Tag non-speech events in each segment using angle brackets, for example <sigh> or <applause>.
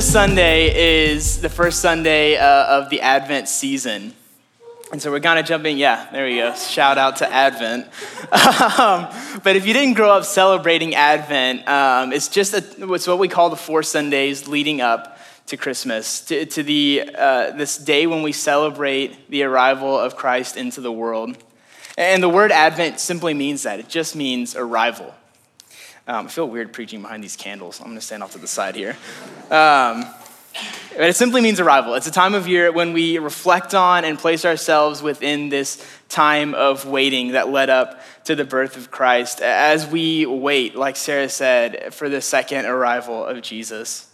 this Sunday is the first Sunday uh, of the Advent season. And so we're kind of jumping, yeah, there we go. Shout out to Advent. <laughs> um, but if you didn't grow up celebrating Advent, um, it's just a, it's what we call the four Sundays leading up to Christmas, to, to the, uh, this day when we celebrate the arrival of Christ into the world. And the word Advent simply means that. It just means arrival. Um, I feel weird preaching behind these candles. I'm going to stand off to the side here. Um, but it simply means arrival. It's a time of year when we reflect on and place ourselves within this time of waiting that led up to the birth of Christ as we wait, like Sarah said, for the second arrival of Jesus.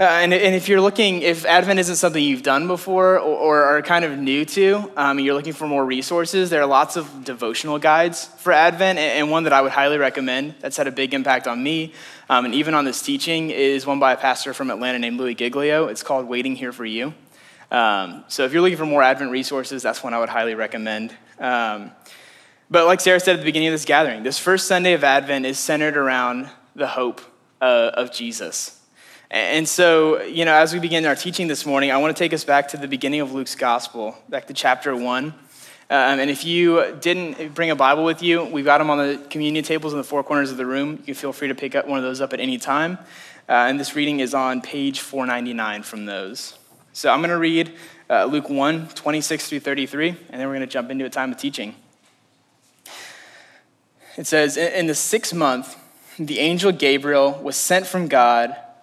Uh, and, and, if you're looking, if Advent isn't something you've done before or, or are kind of new to, um, you're looking for more resources, there are lots of devotional guides for Advent. And, and one that I would highly recommend that's had a big impact on me um, and even on this teaching is one by a pastor from Atlanta named Louis Giglio. It's called Waiting Here for You. Um, so if you're looking for more Advent resources, that's one I would highly recommend. Um, but like Sarah said at the beginning of this gathering, this first Sunday of Advent is centered around the hope uh, of Jesus. And so, you know, as we begin our teaching this morning, I want to take us back to the beginning of Luke's gospel, back to chapter one. Um, and if you didn't bring a Bible with you, we've got them on the communion tables in the four corners of the room. You can feel free to pick up one of those up at any time. Uh, and this reading is on page 499 from those. So I'm going to read uh, Luke 1, 26 through 33, and then we're going to jump into a time of teaching. It says, In the sixth month, the angel Gabriel was sent from God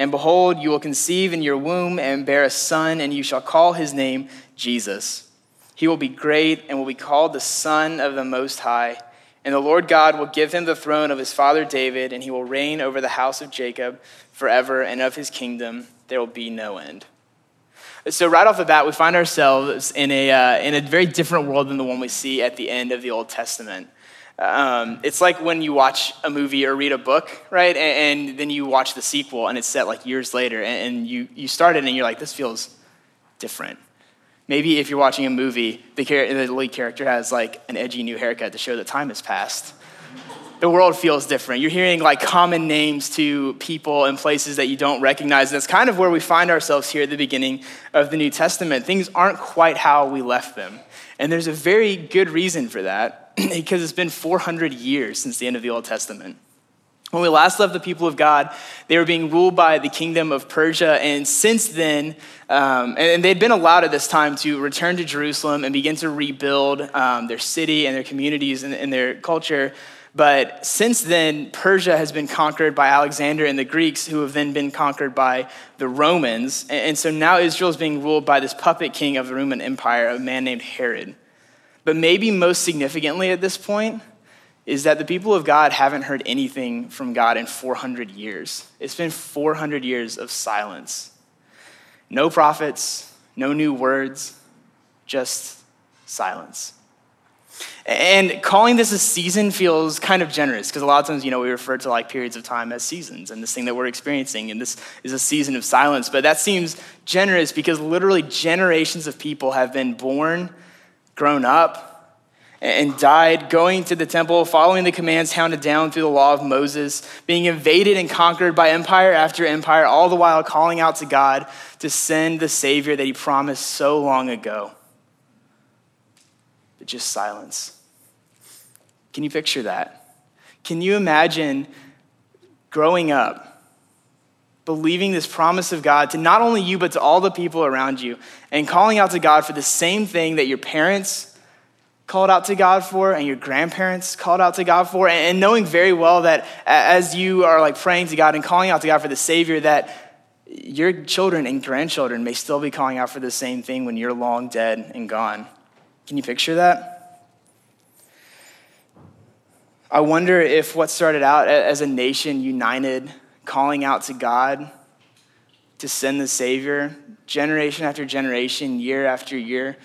And behold, you will conceive in your womb and bear a son, and you shall call his name Jesus. He will be great and will be called the Son of the Most High. And the Lord God will give him the throne of his father David, and he will reign over the house of Jacob forever, and of his kingdom there will be no end. So, right off the bat, we find ourselves in a, uh, in a very different world than the one we see at the end of the Old Testament. Um, it's like when you watch a movie or read a book, right? And, and, then you watch the sequel and it's set like years later, and, and you, you start it and you're like, this feels different. Maybe if you're watching a movie, the, the lead character has like an edgy new haircut to show that time has passed. The world feels different. You're hearing like common names to people and places that you don't recognize. And that's kind of where we find ourselves here at the beginning of the New Testament. Things aren't quite how we left them. And there's a very good reason for that <clears throat> because it's been 400 years since the end of the Old Testament. When we last left the people of God, they were being ruled by the kingdom of Persia. And since then, um, and they'd been allowed at this time to return to Jerusalem and begin to rebuild um, their city and their communities and, and their culture. But since then, Persia has been conquered by Alexander and the Greeks, who have then been conquered by the Romans. And so now Israel is being ruled by this puppet king of the Roman Empire, a man named Herod. But maybe most significantly at this point is that the people of God haven't heard anything from God in 400 years. It's been 400 years of silence. No prophets, no new words, just silence. And calling this a season feels kind of generous because a lot of times, you know, we refer to like periods of time as seasons and this thing that we're experiencing, and this is a season of silence. But that seems generous because literally generations of people have been born, grown up, and died going to the temple, following the commands handed down through the law of Moses, being invaded and conquered by empire after empire, all the while calling out to God to send the Savior that He promised so long ago but just silence. Can you picture that? Can you imagine growing up, believing this promise of God to not only you, but to all the people around you, and calling out to God for the same thing that your parents called out to God for and your grandparents called out to God for, and knowing very well that as you are like praying to God and calling out to God for the Savior, that your children and grandchildren may still be calling out for the same thing when you're long dead and gone. Can you picture that? I wonder if what started out as a nation united, calling out to God to send the Savior, generation after generation, year after year,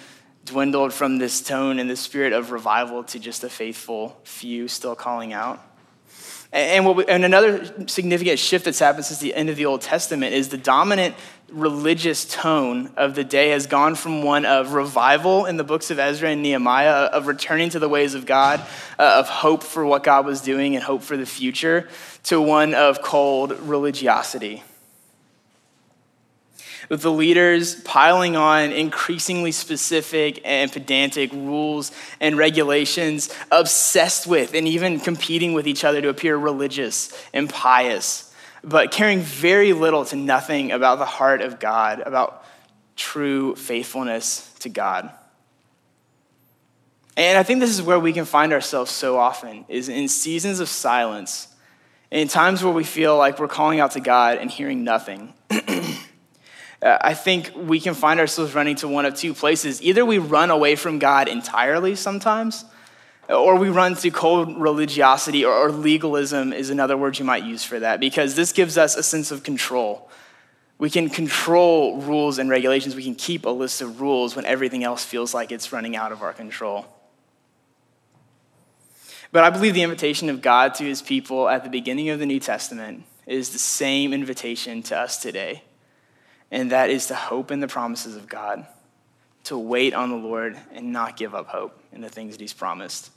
dwindled from this tone and the spirit of revival to just a faithful few still calling out. And, we, and, another significant shift that's happened since the end of the Old Testament is the dominant religious tone of the day has gone from one of revival in the books of Ezra and Nehemiah, of returning to the ways of God, uh, of hope for what God was doing and hope for the future, to one of cold religiosity with the leaders piling on increasingly specific and pedantic rules and regulations, obsessed with and even competing with each other to appear religious and pious, but caring very little to nothing about the heart of God, about true faithfulness to God. And I think this is where we can find ourselves so often is in seasons of silence, in times where we feel like we're calling out to God and hearing nothing. <clears throat> uh, I think we can find ourselves running to one of two places. Either we run away from God entirely sometimes, or we run to cold religiosity or, legalism, is another word you might use for that, because this gives us a sense of control. We can control rules and regulations. We can keep a list of rules when everything else feels like it's running out of our control. But I believe the invitation of God to his people at the beginning of the New Testament is the same invitation to us today and that is to hope in the promises of God, to wait on the Lord and not give up hope in the things that He's promised.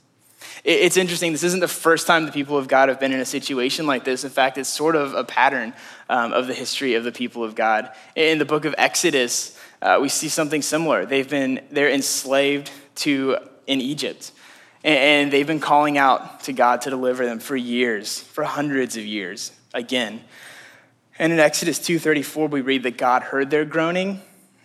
It's interesting, this isn't the first time the people of God have been in a situation like this. In fact, it's sort of a pattern um, of the history of the people of God. In the book of Exodus, uh, we see something similar. They've been, they're enslaved to in Egypt. And they've been calling out to God to deliver them for years, for hundreds of years, again. And in Exodus 2:34 we read that God heard their groaning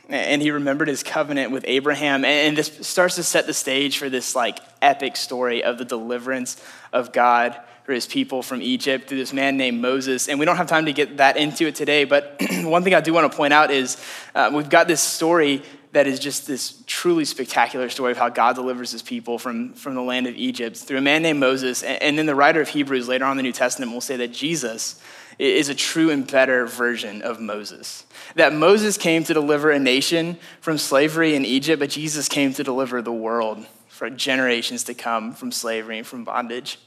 and he remembered his covenant with Abraham and this starts to set the stage for this like epic story of the deliverance of God for his people from Egypt through this man named Moses. And we don't have time to get that into it today, but <clears throat> one thing I do want to point out is uh, we've got this story that is just this truly spectacular story of how God delivers his people from, from the land of Egypt through a man named Moses. And, and then the writer of Hebrews later on in the New Testament will say that Jesus is a true and better version of Moses. That Moses came to deliver a nation from slavery in Egypt, but Jesus came to deliver the world for generations to come from slavery and from bondage.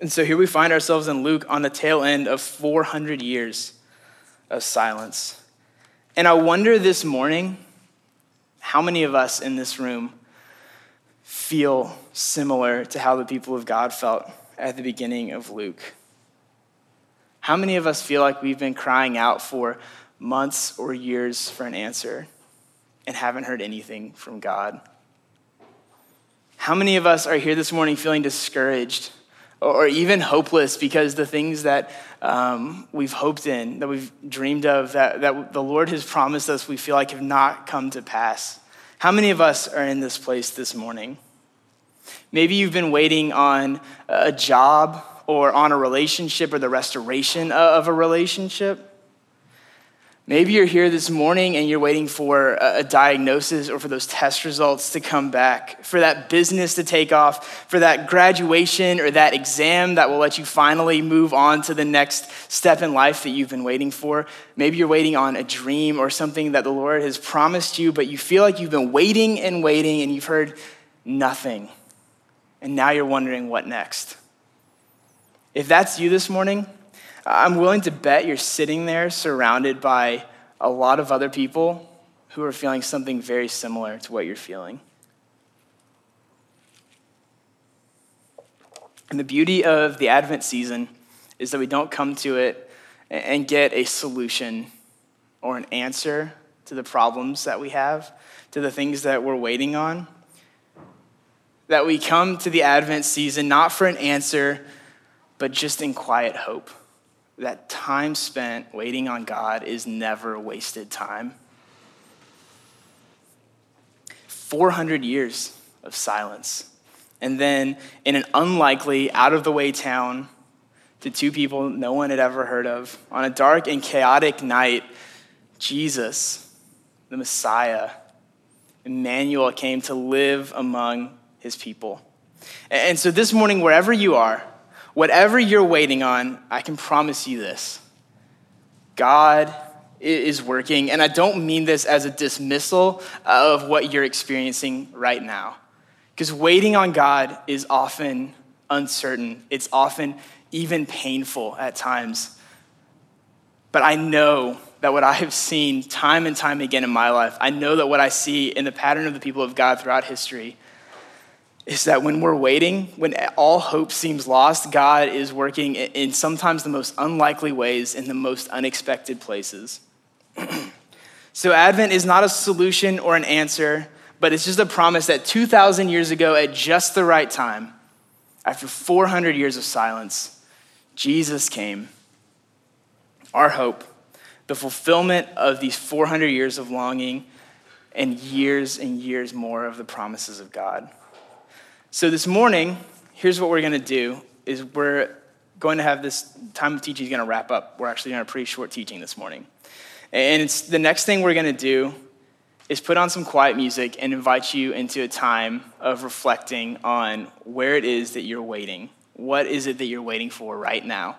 And so here we find ourselves in Luke on the tail end of 400 years of silence. And I wonder this morning how many of us in this room feel similar to how the people of God felt at the beginning of Luke. How many of us feel like we've been crying out for months or years for an answer and haven't heard anything from God? How many of us are here this morning feeling discouraged or even hopeless because the things that um, we've hoped in, that we've dreamed of, that, that the Lord has promised us, we feel like have not come to pass? How many of us are in this place this morning? Maybe you've been waiting on a job or on a relationship or the restoration of a relationship. Maybe you're here this morning and you're waiting for a diagnosis or for those test results to come back, for that business to take off, for that graduation or that exam that will let you finally move on to the next step in life that you've been waiting for. Maybe you're waiting on a dream or something that the Lord has promised you, but you feel like you've been waiting and waiting and you've heard nothing and now you're wondering what next. If that's you this morning, I'm willing to bet you're sitting there surrounded by a lot of other people who are feeling something very similar to what you're feeling. And the beauty of the Advent season is that we don't come to it and get a solution or an answer to the problems that we have, to the things that we're waiting on that we come to the Advent season not for an answer, but just in quiet hope. That time spent waiting on God is never wasted time. 400 years of silence. And then in an unlikely, out of the way town, to two people no one had ever heard of, on a dark and chaotic night, Jesus, the Messiah, Emmanuel, came to live among his people. And so this morning, wherever you are, whatever you're waiting on, I can promise you this God is working. And I don't mean this as a dismissal of what you're experiencing right now. Because waiting on God is often uncertain, it's often even painful at times. But I know that what I have seen time and time again in my life, I know that what I see in the pattern of the people of God throughout history is that when we're waiting, when all hope seems lost, God is working in sometimes the most unlikely ways in the most unexpected places. <clears throat> so, Advent is not a solution or an answer, but it's just a promise that 2,000 years ago, at just the right time, after 400 years of silence, Jesus came. Our hope, the fulfillment of these 400 years of longing and years and years more of the promises of God. So this morning, here's what we're going to do is we're going to have this time of teaching is going to wrap up. We're actually doing a pretty short teaching this morning. And it's the next thing we're going to do is put on some quiet music and invite you into a time of reflecting on where it is that you're waiting. What is it that you're waiting for right now?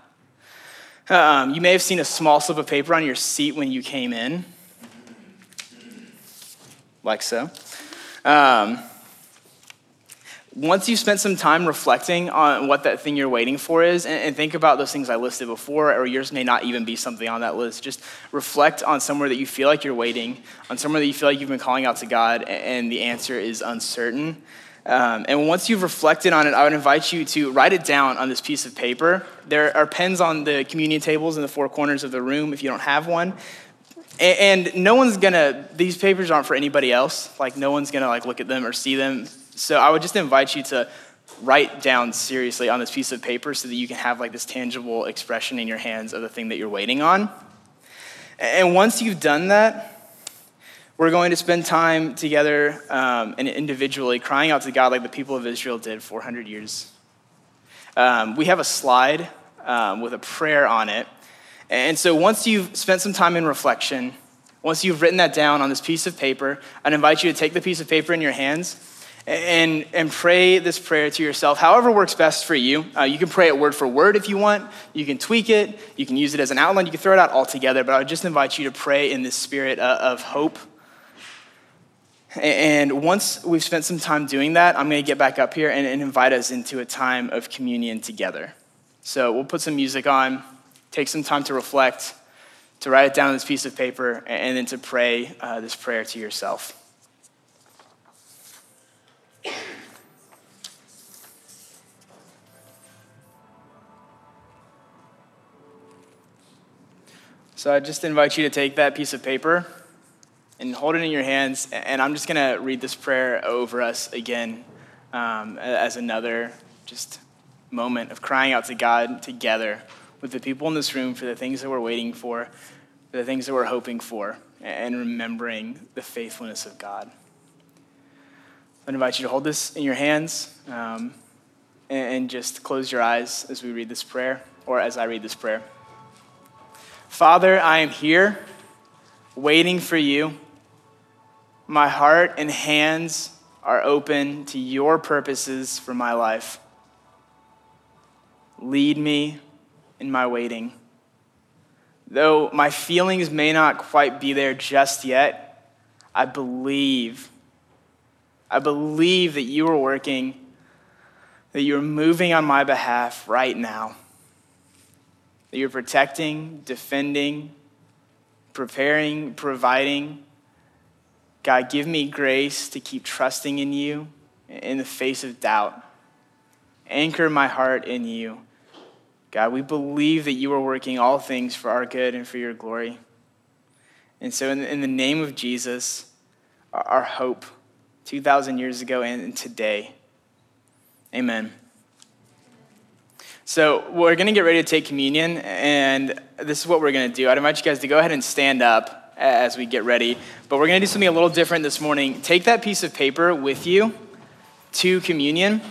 Um, you may have seen a small slip of paper on your seat when you came in, like so. Um, once you've spent some time reflecting on what that thing you're waiting for is, and, and, think about those things I listed before, or yours may not even be something on that list, just reflect on somewhere that you feel like you're waiting, on somewhere that you feel like you've been calling out to God, and the answer is uncertain. Um, and once you've reflected on it, I would invite you to write it down on this piece of paper. There are pens on the communion tables in the four corners of the room if you don't have one. And, and no one's gonna, these papers aren't for anybody else. Like, no one's gonna like look at them or see them so I would just invite you to write down seriously on this piece of paper so that you can have like this tangible expression in your hands of the thing that you're waiting on. And once you've done that, we're going to spend time together um, and individually crying out to God like the people of Israel did 400 years. Um, we have a slide um, with a prayer on it. And so once you've spent some time in reflection, once you've written that down on this piece of paper, I'd invite you to take the piece of paper in your hands and, and pray this prayer to yourself, however works best for you. Uh, you can pray it word for word if you want. You can tweak it. You can use it as an outline. You can throw it out altogether. But I would just invite you to pray in this spirit uh, of hope. And once we've spent some time doing that, I'm going to get back up here and, and invite us into a time of communion together. So we'll put some music on, take some time to reflect, to write it down on this piece of paper, and then to pray uh, this prayer to yourself. So I just invite you to take that piece of paper and hold it in your hands. And I'm just going to read this prayer over us again um, as another just moment of crying out to God together with the people in this room for the things that we're waiting for, for the things that we're hoping for, and remembering the faithfulness of God. I invite you to hold this in your hands um, and just close your eyes as we read this prayer, or as I read this prayer. Father, I am here waiting for you. My heart and hands are open to your purposes for my life. Lead me in my waiting. Though my feelings may not quite be there just yet, I believe. I believe that you are working, that you are moving on my behalf right now that you're protecting, defending, preparing, providing. God, give me grace to keep trusting in you in the face of doubt. Anchor my heart in you. God, we believe that you are working all things for our good and for your glory. And so, in, the name of Jesus, our hope 2,000 years ago and today, amen. So we're going to get ready to take communion, and this is what we're going to do. I'd invite you guys to go ahead and stand up as we get ready. But we're going to do something a little different this morning. Take that piece of paper with you to communion.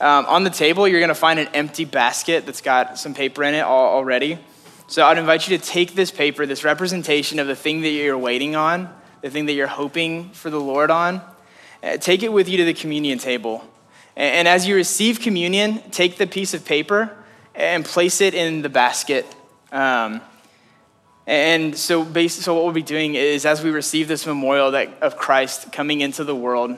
Um, on the table, you're going to find an empty basket that's got some paper in it already. So I'd invite you to take this paper, this representation of the thing that you're waiting on, the thing that you're hoping for the Lord on, uh, take it with you to the communion table. And as you receive communion, take the piece of paper and place it in the basket. Um, And so, basically, so what we'll be doing is as we receive this memorial that, of Christ coming into the world,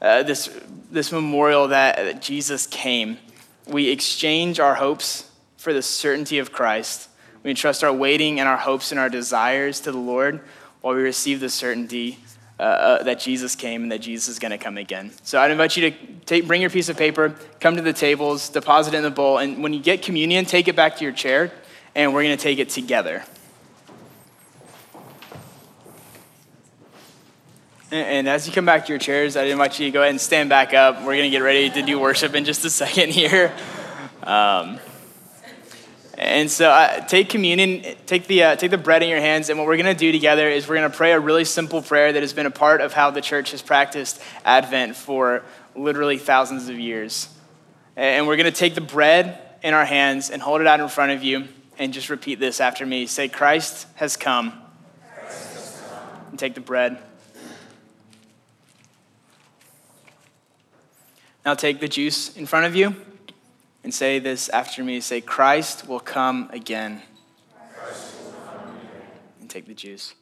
uh, this, this memorial that, that Jesus came, we exchange our hopes for the certainty of Christ. We entrust our waiting and our hopes and our desires to the Lord while we receive the certainty uh, uh, that Jesus came and that Jesus is going to come again. So I'd invite you to take, bring your piece of paper, come to the tables, deposit it in the bowl, and when you get communion, take it back to your chair, and we're going to take it together. And as you come back to your chairs, I'd invite you to go ahead and stand back up. We're going to get ready to do worship in just a second here. Um, and so uh, take communion, take the, uh, take the bread in your hands, and what we're going to do together is we're going to pray a really simple prayer that has been a part of how the church has practiced Advent for literally thousands of years. And we're going to take the bread in our hands and hold it out in front of you and just repeat this after me. Say, Christ has come. Christ has come. And take the bread. Now take the juice in front of you and say this after me. Say, Christ will come again. Will come again. And take the juice.